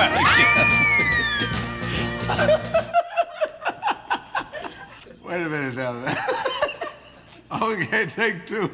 Wait a minute now. okay, take two.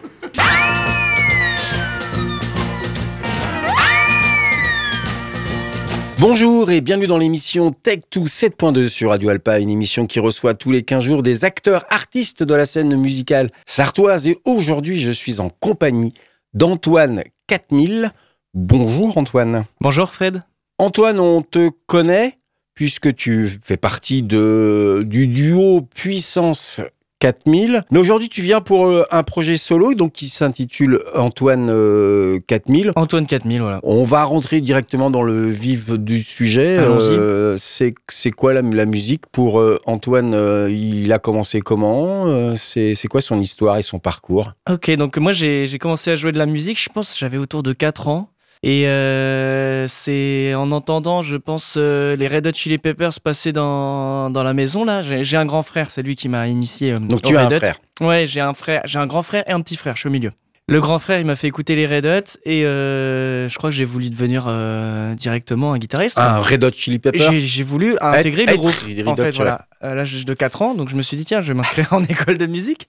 Bonjour et bienvenue dans l'émission Tech2 7.2 sur Radio Alpa, une émission qui reçoit tous les 15 jours des acteurs artistes de la scène musicale sartoise. Et aujourd'hui, je suis en compagnie d'Antoine 4000. Bonjour Antoine. Bonjour Fred. Antoine, on te connaît puisque tu fais partie de, du duo Puissance 4000. Mais aujourd'hui, tu viens pour euh, un projet solo donc qui s'intitule Antoine euh, 4000. Antoine 4000, voilà. On va rentrer directement dans le vif du sujet. Allons-y. Euh, c'est quoi la, la musique pour euh, Antoine euh, Il a commencé comment Euh, C'est quoi son histoire et son parcours? Ok, donc moi j'ai commencé à jouer de la musique, je pense j'avais autour de 4 ans. Et euh, c'est en entendant, je pense, euh, les Red Hot Chili Peppers passer dans, dans la maison, là. J'ai un grand frère, c'est lui qui m'a initié. euh, Donc aux tu as un Red Hot. frère. Ouais, j'ai un frère, j'ai un grand frère et un petit frère, je suis au milieu. Le grand frère, il m'a fait écouter les Red Hot et euh, je crois que j'ai voulu devenir euh, directement un guitariste. Un Red Hot Chili Peppers J'ai voulu intégrer être le groupe. En fait, voilà, à l'âge de 4 ans, donc je me suis dit, tiens, je vais m'inscrire en école de musique.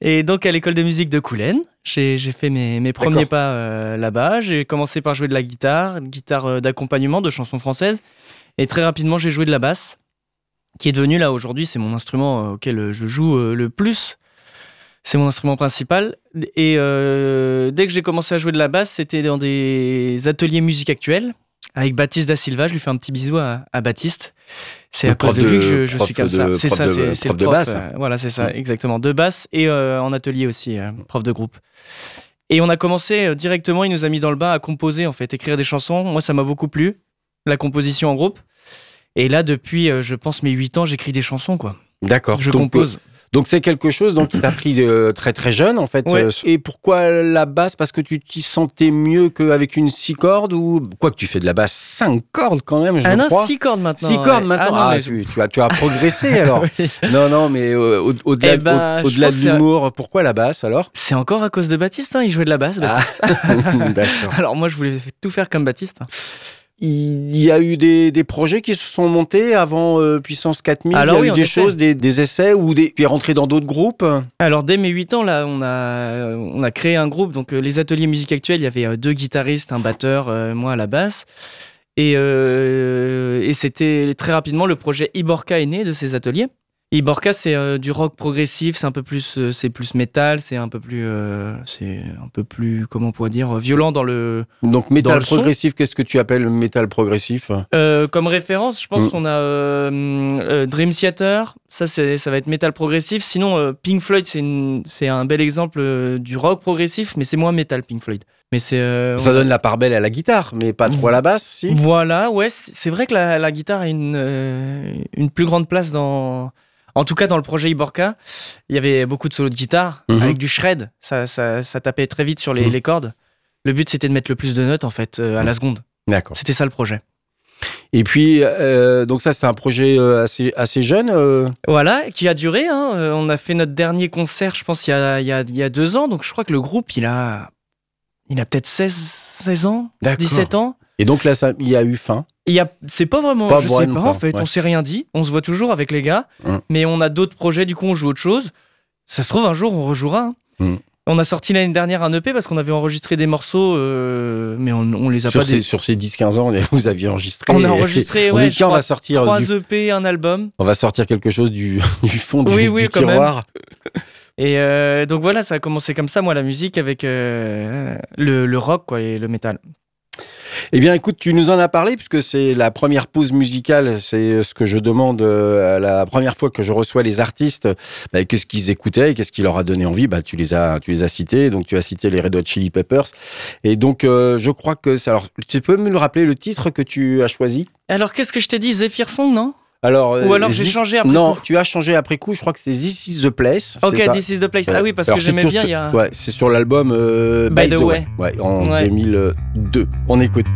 Et donc, à l'école de musique de Coulennes, j'ai fait mes, mes premiers pas euh, là-bas. J'ai commencé par jouer de la guitare, une guitare d'accompagnement de chansons françaises. Et très rapidement, j'ai joué de la basse, qui est devenue là aujourd'hui, c'est mon instrument auquel je joue le plus. C'est mon instrument principal. Et euh, dès que j'ai commencé à jouer de la basse, c'était dans des ateliers musique actuelle avec Baptiste Da Silva. Je lui fais un petit bisou à, à Baptiste. C'est à cause de lui de- que je, suis comme de- ça. C'est ça, de- c'est c'est prof le de prof. basse. euh, voilà, c'est ça, Mm. exactement. De basse et euh, en atelier aussi, prof de groupe. Et on a commencé directement, il nous a mis dans le bain à composer, en fait, écrire des chansons. Moi, ça m'a beaucoup plu, la composition en groupe. Et là, depuis, je pense, mes 8 ans, j'écris des chansons, quoi. D'accord. Je Donc, compose. Donc c'est quelque chose donc, qui t'a pris euh, très très jeune en fait. Ouais. Euh, et pourquoi la basse? Parce que tu t'y sentais mieux qu'avec une six cordes ou quoi que tu fais de la basse cinq cordes quand même, je Ah non, crois. 6 cordes maintenant. Six ouais. cordes maintenant. Ah non, Ah, mais- tu, tu as, tu as progressé alors. Oui. Non, non, mais euh, au- au-delà Eh ben, au- pense de l'humour, pourquoi la basse alors? C'est encore à cause de Baptiste, hein, il jouait de la basse. Ah, Baptiste. Alors moi, je voulais tout faire comme Baptiste. Il y a eu des, des projets qui se sont montés avant euh, Puissance 4000. Alors il y a oui, eu des effet. choses, des, des essais ou des... tu es rentré dans d'autres groupes. Alors dès mes 8 ans, là, on a, on a créé un groupe. Donc euh, les ateliers musique actuelle, il y avait euh, deux guitaristes, un batteur, euh, moi à la basse. Et, euh, et c'était très rapidement le projet Iborka est né de ces ateliers. Iborka, c'est euh, du rock progressif, c'est un peu plus, euh, c'est plus métal, c'est un peu plus, euh, c'est un peu plus, comment on pourrait dire, euh, violent dans le. Donc métal progressif, qu'est-ce que tu appelles métal progressif? Comme référence, je pense Mm. qu'on a Dream Theater, ça c'est, ça va être métal progressif. Sinon, Pink Floyd, c'est, une- c'est un bel exemple du rock progressif, mais c'est moins métal Pink Floyd. Mais c'est Ça donne la part belle à la guitare, mais pas trop à la basse, si? Voilà, ouais, c'est vrai que la, la guitare a une, une plus grande place dans. En tout cas, dans le projet Iborka, il y avait beaucoup de solos de guitare Mhm. avec du shred. Ça, ça, ça tapait très vite sur les, Mhm. les cordes. Le but, c'était de mettre le plus de notes, en fait, euh, à la seconde. D'accord. C'était ça le projet. Et puis, euh, donc ça, c'est un projet euh, assez, assez jeune. euh, Voilà, qui a duré. hein. On a fait notre dernier concert, je pense, il y a, il y a, il y a deux ans. Donc, je crois que le groupe, il a, il a peut-être 16, 16 ans, D'accord. 17 ans. Et donc là, ça, il y a eu fin. Il y a, c'est pas vraiment, Pas je sais pas en fait, ouais. on s'est rien dit, on se voit toujours avec les gars, Hum. mais on a d'autres projets, du coup on joue autre chose. Ça se trouve un jour on rejouera. hein. Hum. On a sorti l'année dernière un EP parce qu'on avait enregistré des morceaux, euh, mais on, on les a Sur pas. ces, sur ces 10-15 ans, vous aviez enregistré. On a enregistré, on ouais, dit, je on va sortir, Trois du- EP, un album. on va sortir quelque chose du, du fond du, Oui, oui, du quand même. tiroir. Et euh, donc voilà, ça a commencé comme ça, moi, la musique avec euh, le, le rock quoi, et le métal. Eh bien, écoute, tu nous en as parlé puisque c'est la première pause musicale. C'est ce que je demande euh, la première fois que je reçois les artistes. Bah, qu'est-ce qu'ils écoutaient qu'est-ce qui leur a donné envie? Bah, tu les as, tu les as cités. Donc, tu as cité les Red Hot Chili Peppers. Et donc, euh, je crois que. Alors, tu peux me le rappeler le titre que tu as choisi? Alors qu'est-ce que je t'ai dit, Zephyr Song, non? Alors, Ou euh, alors j'ai This- changé après Non, coup. tu as changé après coup. Je crois que c'est This is the place. Ok, This is the place. Ouais. Ah oui, parce Alors, que j'aimais bien, ce- il y a. Ouais, c'est sur l'album euh, By the Way. Ouais, en Ouais. 2002. On écoute.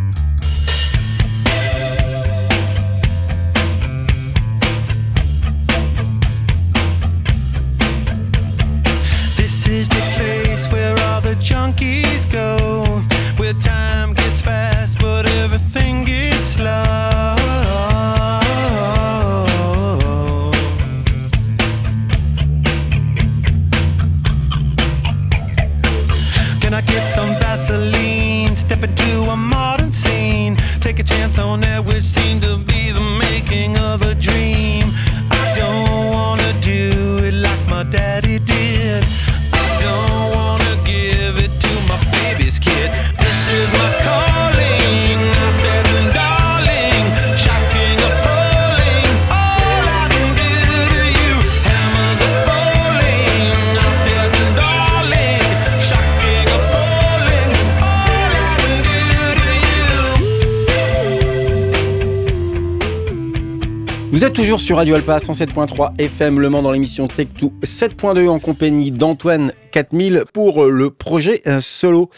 Vous êtes toujours sur Radio Alpa 107.3 FM Le Mans dans l'émission Tech2 7.2 en compagnie d'Antoine 4000 pour le projet euh, solo.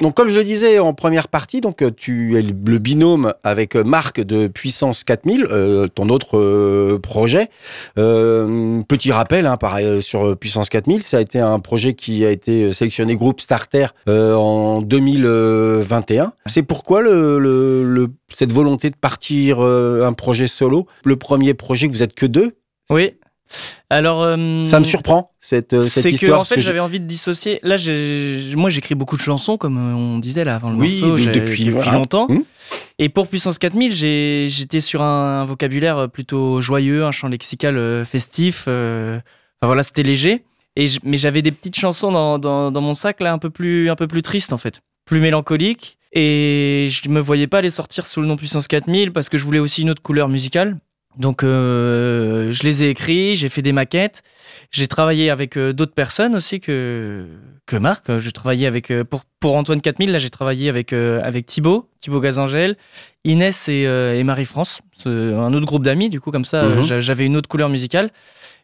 Donc comme je le disais en première partie, donc euh, tu es le binôme avec euh, Marc de Puissance 4000, euh, ton autre euh, projet. Euh, petit rappel, hein, pareil, euh, sur Puissance 4000, ça a été un projet qui a été sélectionné groupe Starter en 2021. C'est pourquoi le, le- le- cette volonté de partir un projet solo? Le premier projet que vous êtes que deux, Oui. Alors. euh, ça me surprend cette, euh, cette C'est que histoire. en fait que j'avais envie de dissocier. Là, j'ai- moi j'écris beaucoup de chansons comme euh, on disait là avant le Oui, morceau. j'ai- depuis- voilà. longtemps. Hmm. Et pour Puissance 4000, j'ai- j'étais sur un, un vocabulaire plutôt joyeux, un chant lexical festif. euh, Enfin voilà, c'était léger. Et j- mais j'avais des petites chansons dans, dans, dans mon sac là un peu plus un peu plus tristes en fait, plus mélancoliques. Et je me voyais pas les sortir sous le nom Puissance 4000 parce que je voulais aussi une autre couleur musicale. Donc euh, je les ai écrits, j'ai fait des maquettes, j'ai travaillé avec euh, d'autres personnes aussi que que Marc. J'ai travaillé avec euh, pour pour Antoine 4000 là, j'ai travaillé avec avec Thibaut, Thibaut Gazangel, Inès et, et Marie-France, C'est un autre groupe d'amis du coup comme ça, Mhm. j'a- j'avais une autre couleur musicale.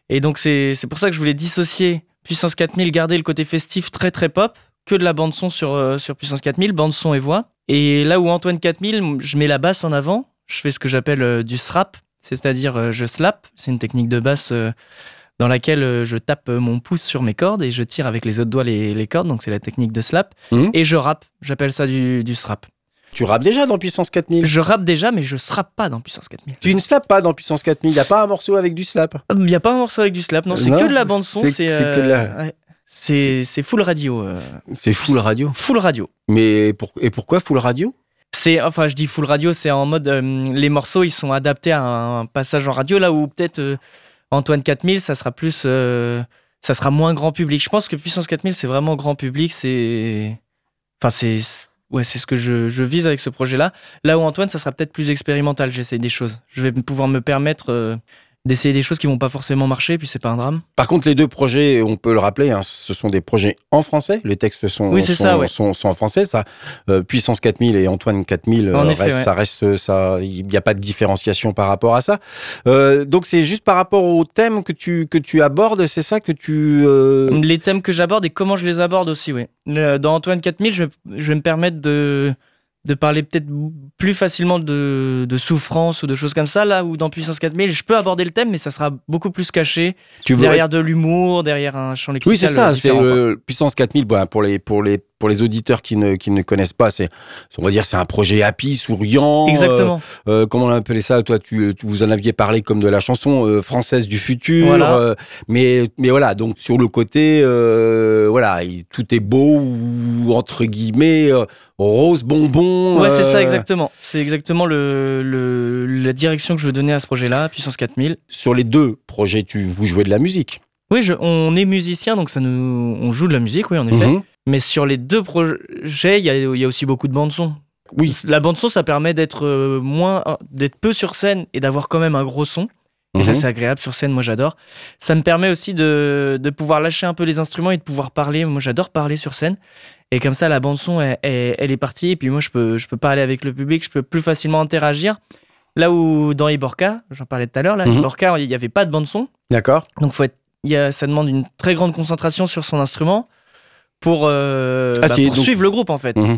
Et donc c'est c'est pour ça que je voulais dissocier Puissance 4000, garder le côté festif très très pop, que de la bande son sur sur Puissance 4000, bande son et voix. Et là où Antoine 4000, je mets la basse en avant, je fais ce que j'appelle du slap, c'est-à-dire euh, je slap, c'est une technique de basse euh, dans laquelle euh, je tape mon pouce sur mes cordes et je tire avec les autres doigts les, les cordes, donc c'est la technique de slap. Mhm. Et je rappe, j'appelle ça du, du slap. Tu rappes déjà dans Puissance 4000 Je rappe déjà, mais je slap pas dans Puissance 4000. Tu ne slaps pas dans Puissance 4000, il n'y a pas un morceau avec du slap? Il n'y a pas un morceau avec du slap, non, c'est que de la bande son, c'est- c'est c'est que de la- ouais, c'est c'est full radio. euh, C'est full radio. full radio. Mais pour... et pourquoi full radio? C'est enfin je dis full radio, c'est en mode euh, les morceaux ils sont adaptés à un passage en radio là où peut-être euh, Antoine 4000 ça sera plus euh, ça sera moins grand public. Je pense que Puissance 4000 c'est vraiment grand public, c'est enfin c'est ouais, c'est ce que je, je vise avec ce projet là. Là où Antoine ça sera peut-être plus expérimental, j'essaie des choses. Je vais pouvoir me permettre d'essayer des choses qui vont pas forcément marcher puis c'est pas un drame. Par contre, les deux projets, on peut le rappeler, hein, ce sont des projets en français. Les textes sont, Oui, sont, ça, ouais. sont, sont en français. Ça, euh, Puissance 4000 et Antoine 4000, En euh, effet, reste- ouais. ça reste, ça, il n'y a pas de différenciation par rapport à ça. Euh, donc, c'est juste par rapport au thème que tu que tu abordes, c'est ça que tu. Les thèmes que j'aborde et comment je les aborde aussi, oui. Dans Antoine 4000, je je vais me permettre de, de parler peut-être plus facilement de, de souffrance ou de choses comme ça, là où dans Puissance 4000, je peux aborder le thème, mais ça sera beaucoup plus caché, tu derrière de l'humour, derrière un champ lexical Oui, c'est ça. C'est euh, Puissance 4000. Bon, pour les pour les pour les auditeurs qui ne qui ne connaissent pas, c'est on va dire c'est un projet happy, souriant. euh, Exactement. euh, comment on appelait ça Toi, tu, tu- vous en aviez parlé comme de la chanson euh, française du futur. Voilà. mais mais voilà, donc sur le côté, voilà, il- tout est beau ou entre guillemets rose bonbon. Ouais, c'est ça, exactement. C'est exactement le, le- la direction que je veux donner à ce projet-là, Puissance 4000. Sur les deux projets, tu vous jouez de la musique. Oui, je- on est musicien, donc ça nous, on joue de la musique, oui, en effet. Mhm. Mais sur les deux projets, il y a, y a aussi beaucoup de bandes son. Oui. La bande son, ça permet d'être euh, moins, d'être peu sur scène et d'avoir quand même un gros son. Et ça, Mhm. c'est agréable sur scène. Moi, j'adore. Ça me permet aussi de, de pouvoir lâcher un peu les instruments et de pouvoir parler. Moi, j'adore parler sur scène. Et comme ça, la bande son, elle, elle- elle est partie. Et puis moi, je peux, je peux parler avec le public. Je peux plus facilement interagir. Là où dans Iborca, j'en parlais tout à l'heure, là, Mhm. Iborca, il n'y avait pas de bande son. D'accord. Donc, faut être, il y a, ça demande une très grande concentration sur son instrument pour, euh, Ah, bah, c'est- pour donc- suivre le groupe, en fait. Mhm.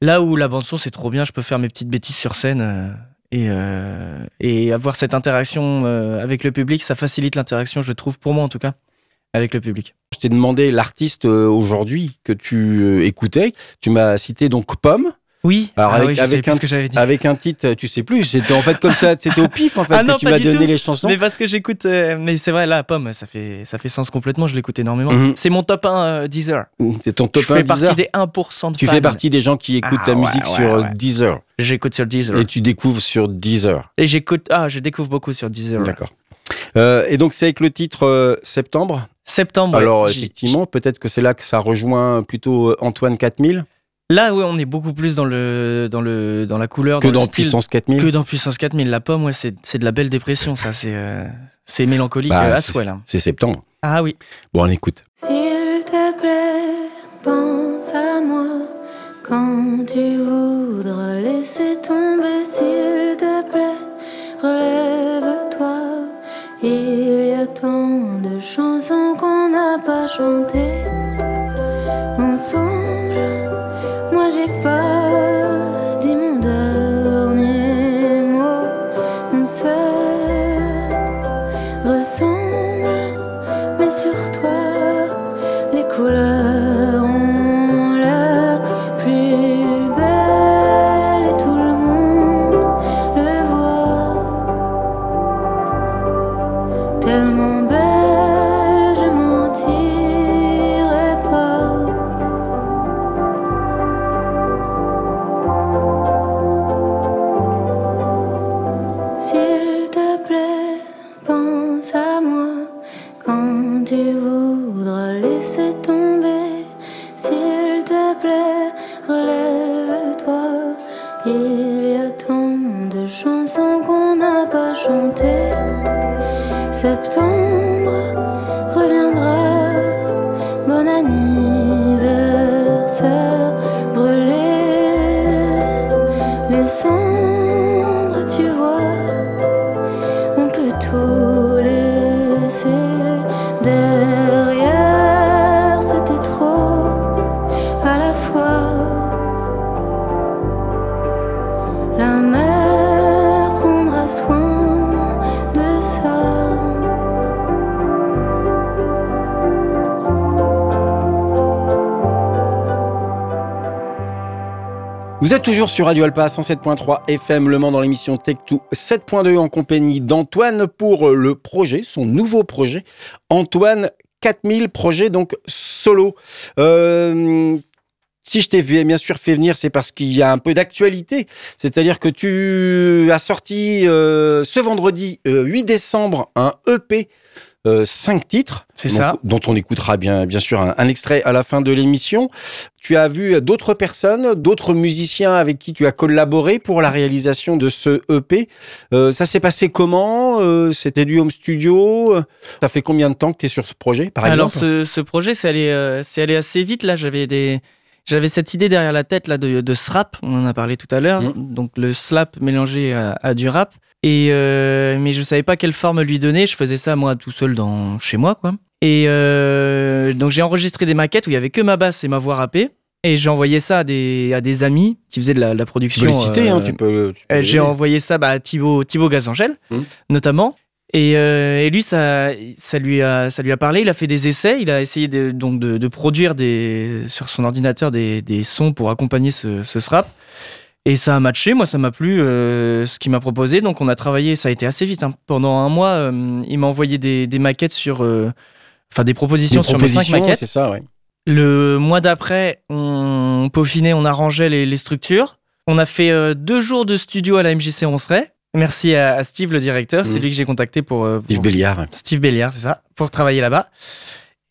Là où la bande son c'est trop bien, je peux faire mes petites bêtises sur scène euh, et, euh, et avoir cette interaction avec le public, ça facilite l'interaction, je trouve, pour moi en tout cas, avec le public. Je t'ai demandé l'artiste aujourd'hui que tu écoutais. Tu m'as cité donc Pomme Oui, Alors, ah avec- oui, avec un- ce que j'avais dit. avec un titre, tu sais plus. C'était en fait comme ça, c'était au pif en fait Ah que non, tu pas m'as donné tout. les chansons. Mais parce que j'écoute, euh, mais c'est vrai, là, Pomme, ça fait, ça fait sens complètement, je l'écoute énormément. Mhm. C'est mon top 1 euh, Deezer. C'est ton top je 1 fais Deezer. partie des 1% de Tu fans. fais partie des gens qui écoutent Ah, la ouais, musique ouais, sur euh, ouais. Deezer J'écoute sur Deezer. et tu découvres sur Deezer. Et j'écoute, ah, je découvre beaucoup sur Deezer. D'accord. Euh, et donc c'est avec le titre euh, Septembre? Septembre. Alors effectivement, peut-être que c'est là que ça rejoint plutôt euh, Antoine 4000 Là, ouais, on est beaucoup plus dans le dans le dans la couleur que dans, puissance style, 4000. La pomme, ouais, c'est de la belle dépression, ça, c'est euh, mélancolique bah, euh, à souhait. C'est septembre. Ah oui. Bon, on écoute. S'il te plaît, pense à moi quand tu voudras laisser tomber. S'il te plaît, relève-toi. Il y a tant de chansons qu'on n'a pas chantées. tu voudras laisser tomber. Vous êtes toujours sur Radio Alpa 107.3 FM Le Mans dans l'émission Tech2 7.2 en compagnie d'Antoine pour le projet, son nouveau projet. Antoine 4000 projet donc solo. Euh, si je t'ai bien sûr fait venir, c'est parce qu'il y a un peu d'actualité. C'est-à-dire que tu as sorti euh, ce vendredi euh, 8 décembre un EP. 5 titres, C'est ça. dont on écoutera bien, bien sûr un, un extrait à la fin de l'émission. Tu as vu d'autres personnes, d'autres musiciens avec qui tu as collaboré pour la réalisation de ce EP. Euh, ça s'est passé comment? Euh, C'était du home studio? Ça fait combien de temps que tu es sur ce projet, par Alors exemple? ce, ce projet, c'est allé, euh, c'est allé assez vite. Là, j'avais des, j'avais cette idée derrière la tête là de, de ce rap. On en a parlé tout à l'heure. Mhm. Donc le slap mélangé à, à du rap. Et euh, mais je savais pas quelle forme lui donner. Je faisais ça moi tout seul dans chez moi quoi. Et euh, donc j'ai enregistré des maquettes où il y avait que ma basse et ma voix rappée. Et j'ai envoyé ça à des, à des amis qui faisaient de la, de la Tu production. peux les citer, hein, euh, tu peux. tu euh, J'ai envoyé ça bah, à Thibaut, Thibaut Gazangel, Mhm. notamment. Et, euh, et lui, ça, ça, lui a, ça lui a parlé. Il a fait des essais. Il a essayé de, donc de, de produire des, sur son ordinateur des, des sons pour accompagner ce, ce strap. Et ça a matché. Moi, ça m'a plu euh, ce qu'il m'a proposé. Donc, on a travaillé. Ça a été assez vite. hein. Pendant un mois, euh, il m'a envoyé des, des maquettes sur. Enfin, des propositions Des sur mes cinq maquettes. C'est ça, ouais. Le mois d'après, on peaufinait, on arrangeait les, les structures. On a fait deux jours de studio à la MJC Ronceret. Merci à, Steve, le directeur. C'est Mhm. lui que j'ai contacté pour, euh, Steve Béliard. Steve Béliard, c'est ça, pour travailler là-bas.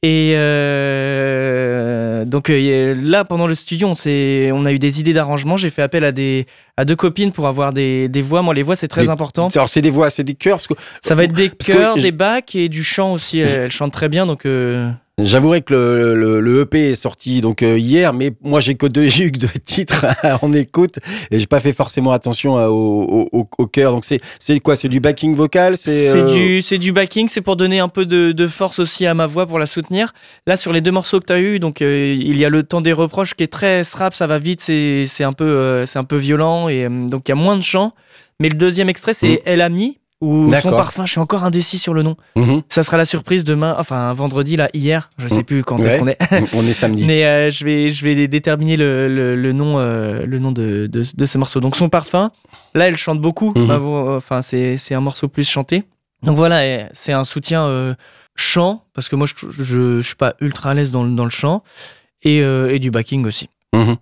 Et euh, donc euh, là, pendant le studio, on, a eu des idées d'arrangement. J'ai fait appel à, des, à deux copines pour avoir des, des voix. Moi, les voix, c'est très important. Alors, c'est des voix, c'est des chœurs. Parce que Ça va être des chœurs, des bacs et du chant aussi. Elle, elle chante très bien, donc euh, J'avouerai que le, le- le EP est sorti donc euh, hier, mais moi j'ai que deux, j'ai eu que deux titres en écoute et j'ai pas fait forcément attention à- au, au, au cœur. Donc c'est c'est quoi? C'est du backing vocal? C'est euh, du, c'est du backing, c'est pour donner un peu de, de force aussi à ma voix pour la soutenir. Là, sur les deux morceaux que tu as eu, donc euh, il y a le temps des reproches qui est très rap, ça va vite, c'est, c'est un peu, euh, c'est un peu violent et euh, donc il y a moins de chants. Mais le deuxième extrait, c'est Mhm. El Ami ou son parfum. Je suis encore indécis sur le nom. mhm. Ça sera la surprise demain, enfin vendredi là, hier. Je sais Mhm. plus quand Ouais. est-ce qu'on est. On est samedi. Mais euh, je vais, je vais déterminer le, le, le nom, euh, le nom de, de, de ce morceau. Donc son parfum, là elle chante beaucoup. Mhm. Enfin c'est, un morceau plus chanté. Donc voilà, c'est un soutien euh, chant parce que moi je, je, je suis pas ultra à l'aise dans, le- dans le chant et, et du backing aussi. Mhm.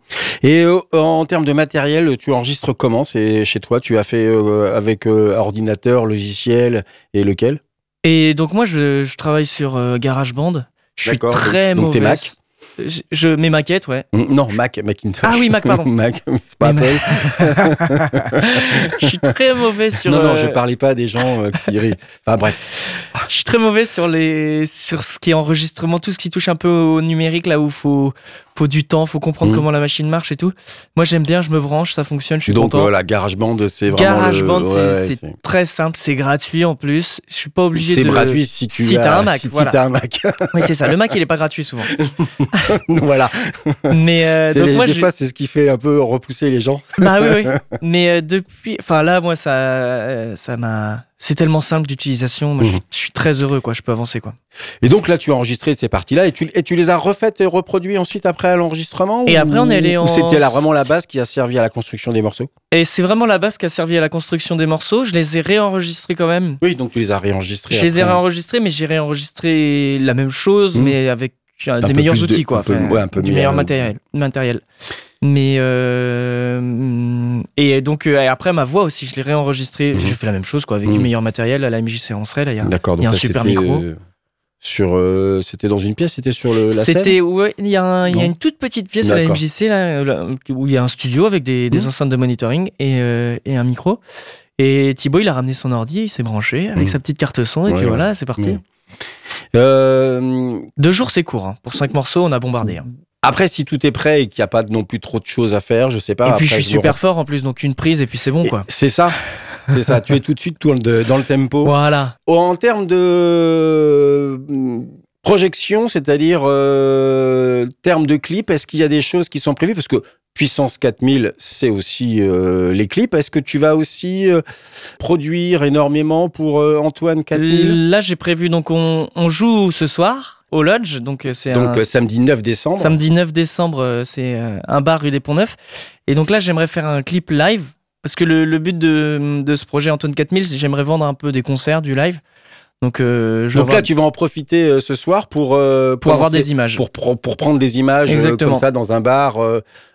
Et euh, en termes de matériel, tu enregistres comment? C'est chez toi Tu as fait euh, avec euh, ordinateur, logiciel et lequel? Et donc moi je, je travaille sur GarageBand. Je suis très donc- donc t'es mauvais. Mac Je, je mes maquettes, ouais. Non, Mac, Macintosh. Ah oui, Mac, pardon. Mac, c'est pas Apple. je suis très mauvais sur. non, non, je parlais pas des gens qui rient. Enfin bref. Je suis très mauvais sur les sur ce qui est enregistrement, tout ce qui touche un peu au numérique là où faut faut du temps, faut comprendre Mhm. comment la machine marche et tout. Moi j'aime bien, je me branche, ça fonctionne, je suis Donc content. voilà, GarageBand, c'est vraiment GarageBand, le... c'est- ouais, c'est c'est- très simple, c'est gratuit en plus. Je suis pas obligé C'est de. gratuit si tu si as un Mac, Si voilà. t'as un Mac. Oui c'est ça. Le Mac il est pas gratuit souvent. voilà. Mais euh, C'est donc les- moi des j'ai- fois, c'est ce qui fait un peu repousser les gens. bah oui oui. Mais euh, depuis, enfin là moi ça euh, ça m'a. C'est tellement simple d'utilisation. Moi je, suis, Mhm. je suis très heureux quoi. Je peux avancer quoi. Et donc là, tu as enregistré ces parties-là et tu, et tu les as refaites et reproduites ensuite après à l'enregistrement Et ou- après, on est allé ou en- c'était là vraiment la base qui a servi à la construction des morceaux? Et c'est vraiment la base qui a servi à la construction des morceaux. Je les ai réenregistrés quand même. Oui, donc tu les as réenregistrés. Je les ai réenregistrés, mais j'ai réenregistré la même chose, Mhm. mais avec des meilleurs de- outils, quoi. un peu- Enfin, ouais, un peu du meilleur meilleur matériel. matériel. Mais euh, et donc euh, après ma voix aussi, je l'ai réenregistrée. Mhm. J'ai fait la même chose, quoi, avec Mhm. du meilleur matériel à la MJC Ronceret. Là, il y a- D'accord, Il y a donc un là, super micro. euh, Sur, c'était dans une pièce, c'était sur le, la scène. C'était ouais, il y a, y une toute petite pièce à la. MJC là, là, où il y a un studio avec des, des Mhm. enceintes de monitoring et, et un micro. Et Thibaut, il a ramené son ordi, il s'est branché avec Mhm. sa petite carte son et Ouais, puis ouais. voilà, c'est parti. Mhm. Deux jours, c'est court. hein. Pour cinq morceaux, on a bombardé. hein. Après, si tout est prêt et qu'il n'y a pas non plus trop de choses à faire, je sais pas. et puis, après, je suis super fort en plus, donc une prise et puis c'est bon Et quoi. C'est ça. C'est ça. tu es tout de suite dans le tempo. Voilà. En termes de euh, projection, c'est-à-dire euh, termes de clip, est-ce qu'il y a des choses qui sont prévues? Parce que Puissance 4000, c'est aussi euh, les clips. Est-ce que tu vas aussi euh, produire énormément pour Antoine 4000 Là, j'ai prévu, donc on, on joue ce soir au Lodge, donc euh, c'est Donc un euh, samedi 9 décembre. samedi 9 décembre, euh, c'est un bar rue des Ponts Neufs. Et donc là, j'aimerais faire un clip live, parce que le, le but de, de ce projet Antoine 4000, c'est j'aimerais vendre un peu des concerts, du live. Donc, euh, je Donc là, tu vas en profiter euh, ce soir pour euh, pour avoir des images. pour, pour prendre des images Exactement. comme ça dans un bar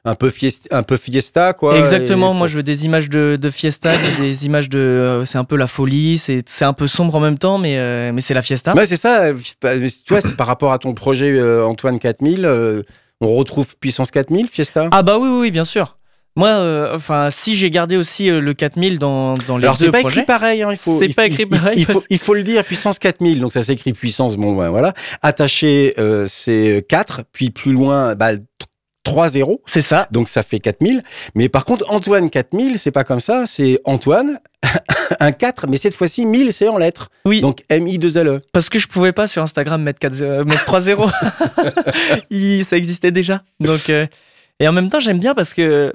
un peu fiesta, un peu fiesta quoi. Exactement, Et moi je veux des images de, de fiesta, des images de. c'est un peu la folie, c'est c'est un peu sombre en même temps, mais, mais c'est la fiesta. C'est ça. Tu vois, c'est par rapport à ton projet Antoine 4000, euh, on retrouve Puissance 4000, Fiesta? Ah bah oui, oui, oui, bien sûr. Moi, euh, enfin, si j'ai gardé aussi euh, le 4000 dans, dans les Alors deux c'est pas projets. écrit pareil, hein, il faut. C'est pas écrit il- pareil Il, faut, parce- il faut le dire, Puissance 4000, donc ça s'écrit Puissance, bon ben voilà. Attaché, euh, c'est 4, puis plus loin, bah, 3 zéros. C'est ça. Donc ça fait 4000. Mais par contre, Antoine 4000, c'est pas comme ça. C'est Antoine, un 4, mais cette fois-ci, 1000, c'est en lettres. Oui. Donc M-I-2-L-E. Parce que je pouvais pas sur Instagram mettre, 4, euh, mettre 3 zéros. Il- ça existait déjà. Donc, euh, et en même temps, j'aime bien parce que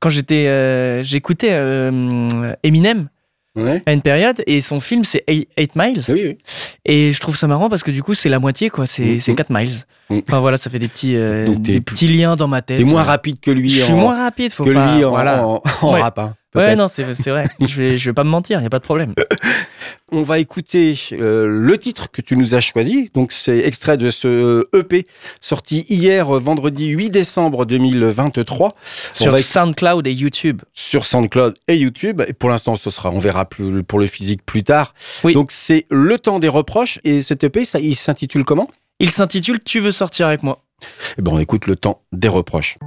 quand j'étais, euh, j'écoutais euh, Eminem Ouais. à une période et son film c'est 8 Miles. Oui, oui. Et je trouve ça marrant parce que du coup, c'est la moitié, quoi. C'est Mhm. c'est 4 miles. Mhm. Enfin voilà, ça fait des petits, euh, des petits liens dans ma tête. T'es moins Ouais. rapide que lui Je suis en, moins rapide, faut que pas. lui en, voilà. en- en Ouais. rap. hein, Ouais, non, c'est vrai. je, vais, je vais pas me mentir, il n'y a pas de problème. On va écouter euh, le titre que tu nous as choisi. Donc, c'est extrait de ce EP sorti hier, euh, vendredi 8 décembre 2023, Sur va SoundCloud et YouTube. sur SoundCloud et YouTube. Et pour l'instant, ce sera, on verra plus, pour le physique plus tard. Oui. Donc, c'est Le temps des reproches. Et cet EP, ça, il s'intitule comment? Il s'intitule Tu veux sortir avec moi? Eh ben, on écoute Le temps des reproches.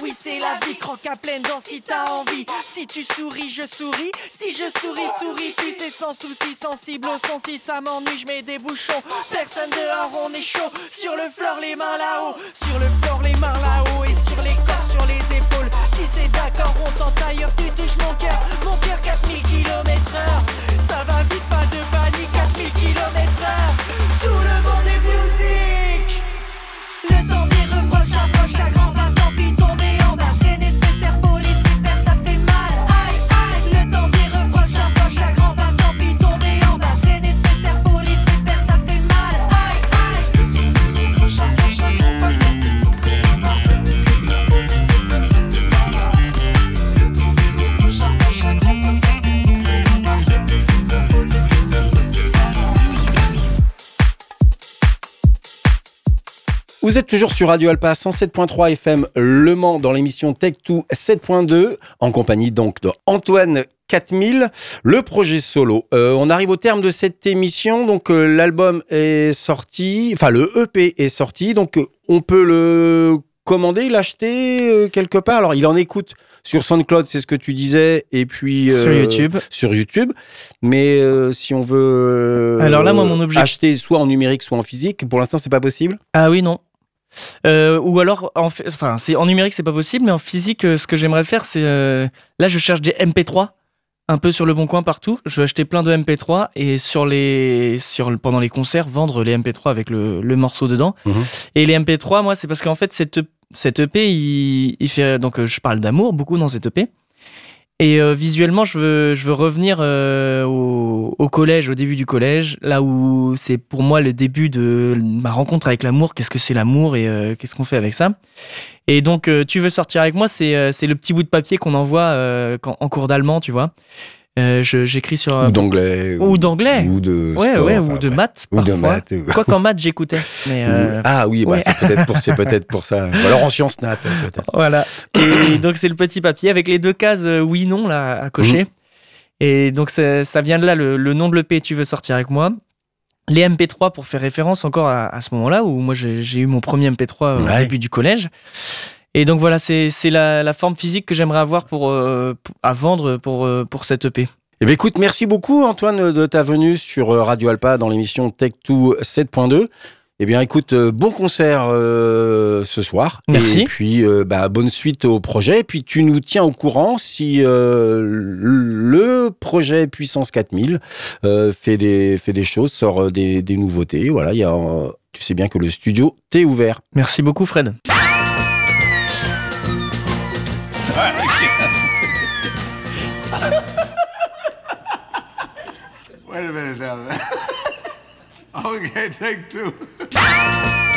Oui, c'est la vie, croque à pleine dents si t'as envie. Si tu souris, je souris, je souris, souris, tu sais, sans souci, sensible au son, si ça m'ennuie, je mets des bouchons. Personne dehors, on est chaud, sur le floor, les mains là-haut, sur le floor, les mains là-haut, et sur les corps, sur les épaules. Si c'est d'accord, on tente ailleurs, tu touches mon cœur, mon cœur 4000 km heure. Ça va vite, pas de panique, 4000 Vous êtes toujours sur Radio Alpa 107.3 FM Le Mans dans l'émission Tech2 7.2 en compagnie donc de Antoine 4000, le projet solo. Euh, on arrive au terme de cette émission, donc euh, l'album est sorti, enfin le EP est sorti, donc euh, on peut le commander, l'acheter quelque part. Alors il en écoute sur SoundCloud, c'est ce que tu disais, et puis Sur YouTube. Sur YouTube, mais si on veut Alors là, moi, mon objectif- acheter soit en numérique, soit en physique, pour l'instant c'est pas possible? Ah oui, non. Euh, ou alors, en, enfin, c'est en numérique, c'est pas possible, mais en physique, euh, ce que j'aimerais faire, c'est. euh, là, je cherche des MP3. un peu sur le bon coin partout. Je vais acheter plein de MP3 et sur les, sur, pendant les concerts, vendre les MP3 avec le, le morceau dedans. Mhm. Et les MP3, moi, c'est parce qu'en fait, cette, cette EP, il, il fait. Donc, je parle d'amour beaucoup dans cette EP. Et euh, visuellement, je veux, je veux revenir euh, au, collège, au début du collège, là où c'est pour moi le début de ma rencontre avec l'amour. Qu'est-ce que c'est l'amour et euh, qu'est-ce qu'on fait avec ça? Et donc, tu veux sortir avec moi, c'est le petit bout de papier qu'on envoie en cours d'allemand, tu vois? Euh, J'écris sur. Ou d'anglais. Ou d'anglais. Ou de Ouais, sport, ouais, enfin, ou de maths. Ou de maths. Quoi qu'en maths, j'écoutais. Mais euh, Ah oui, bah, ouais. c'est peut-être pour, c'est peut-être pour ça. Ou alors en sciences nat, peut-être. Voilà. Et donc, c'est le petit papier avec les deux cases euh, oui, non, là, à cocher. Et donc, ça ça vient de là, le, le nom de l'EP, tu veux sortir avec moi. Les MP3 pour faire référence encore à, à ce moment-là où moi j'ai eu mon premier MP3 au début du collège. Et donc voilà, c'est la, la forme physique que j'aimerais avoir pour, euh, à vendre pour, euh, pour cette EP. Eh bien, écoute, merci beaucoup, Antoine, de ta venue sur euh, Radio Alpa dans l'émission Tech2 7.2. Eh bien, écoute, bon concert euh, ce soir. Merci. Et puis, euh, bah, bonne suite au projet. Et puis, tu nous tiens au courant si euh, le projet Puissance 4000 euh, fait, des, fait des choses, sort des, des nouveautés. Voilà, il y a, tu sais bien que le studio t'est ouvert. Merci beaucoup, Fred. Wait a minute now. okay, take two.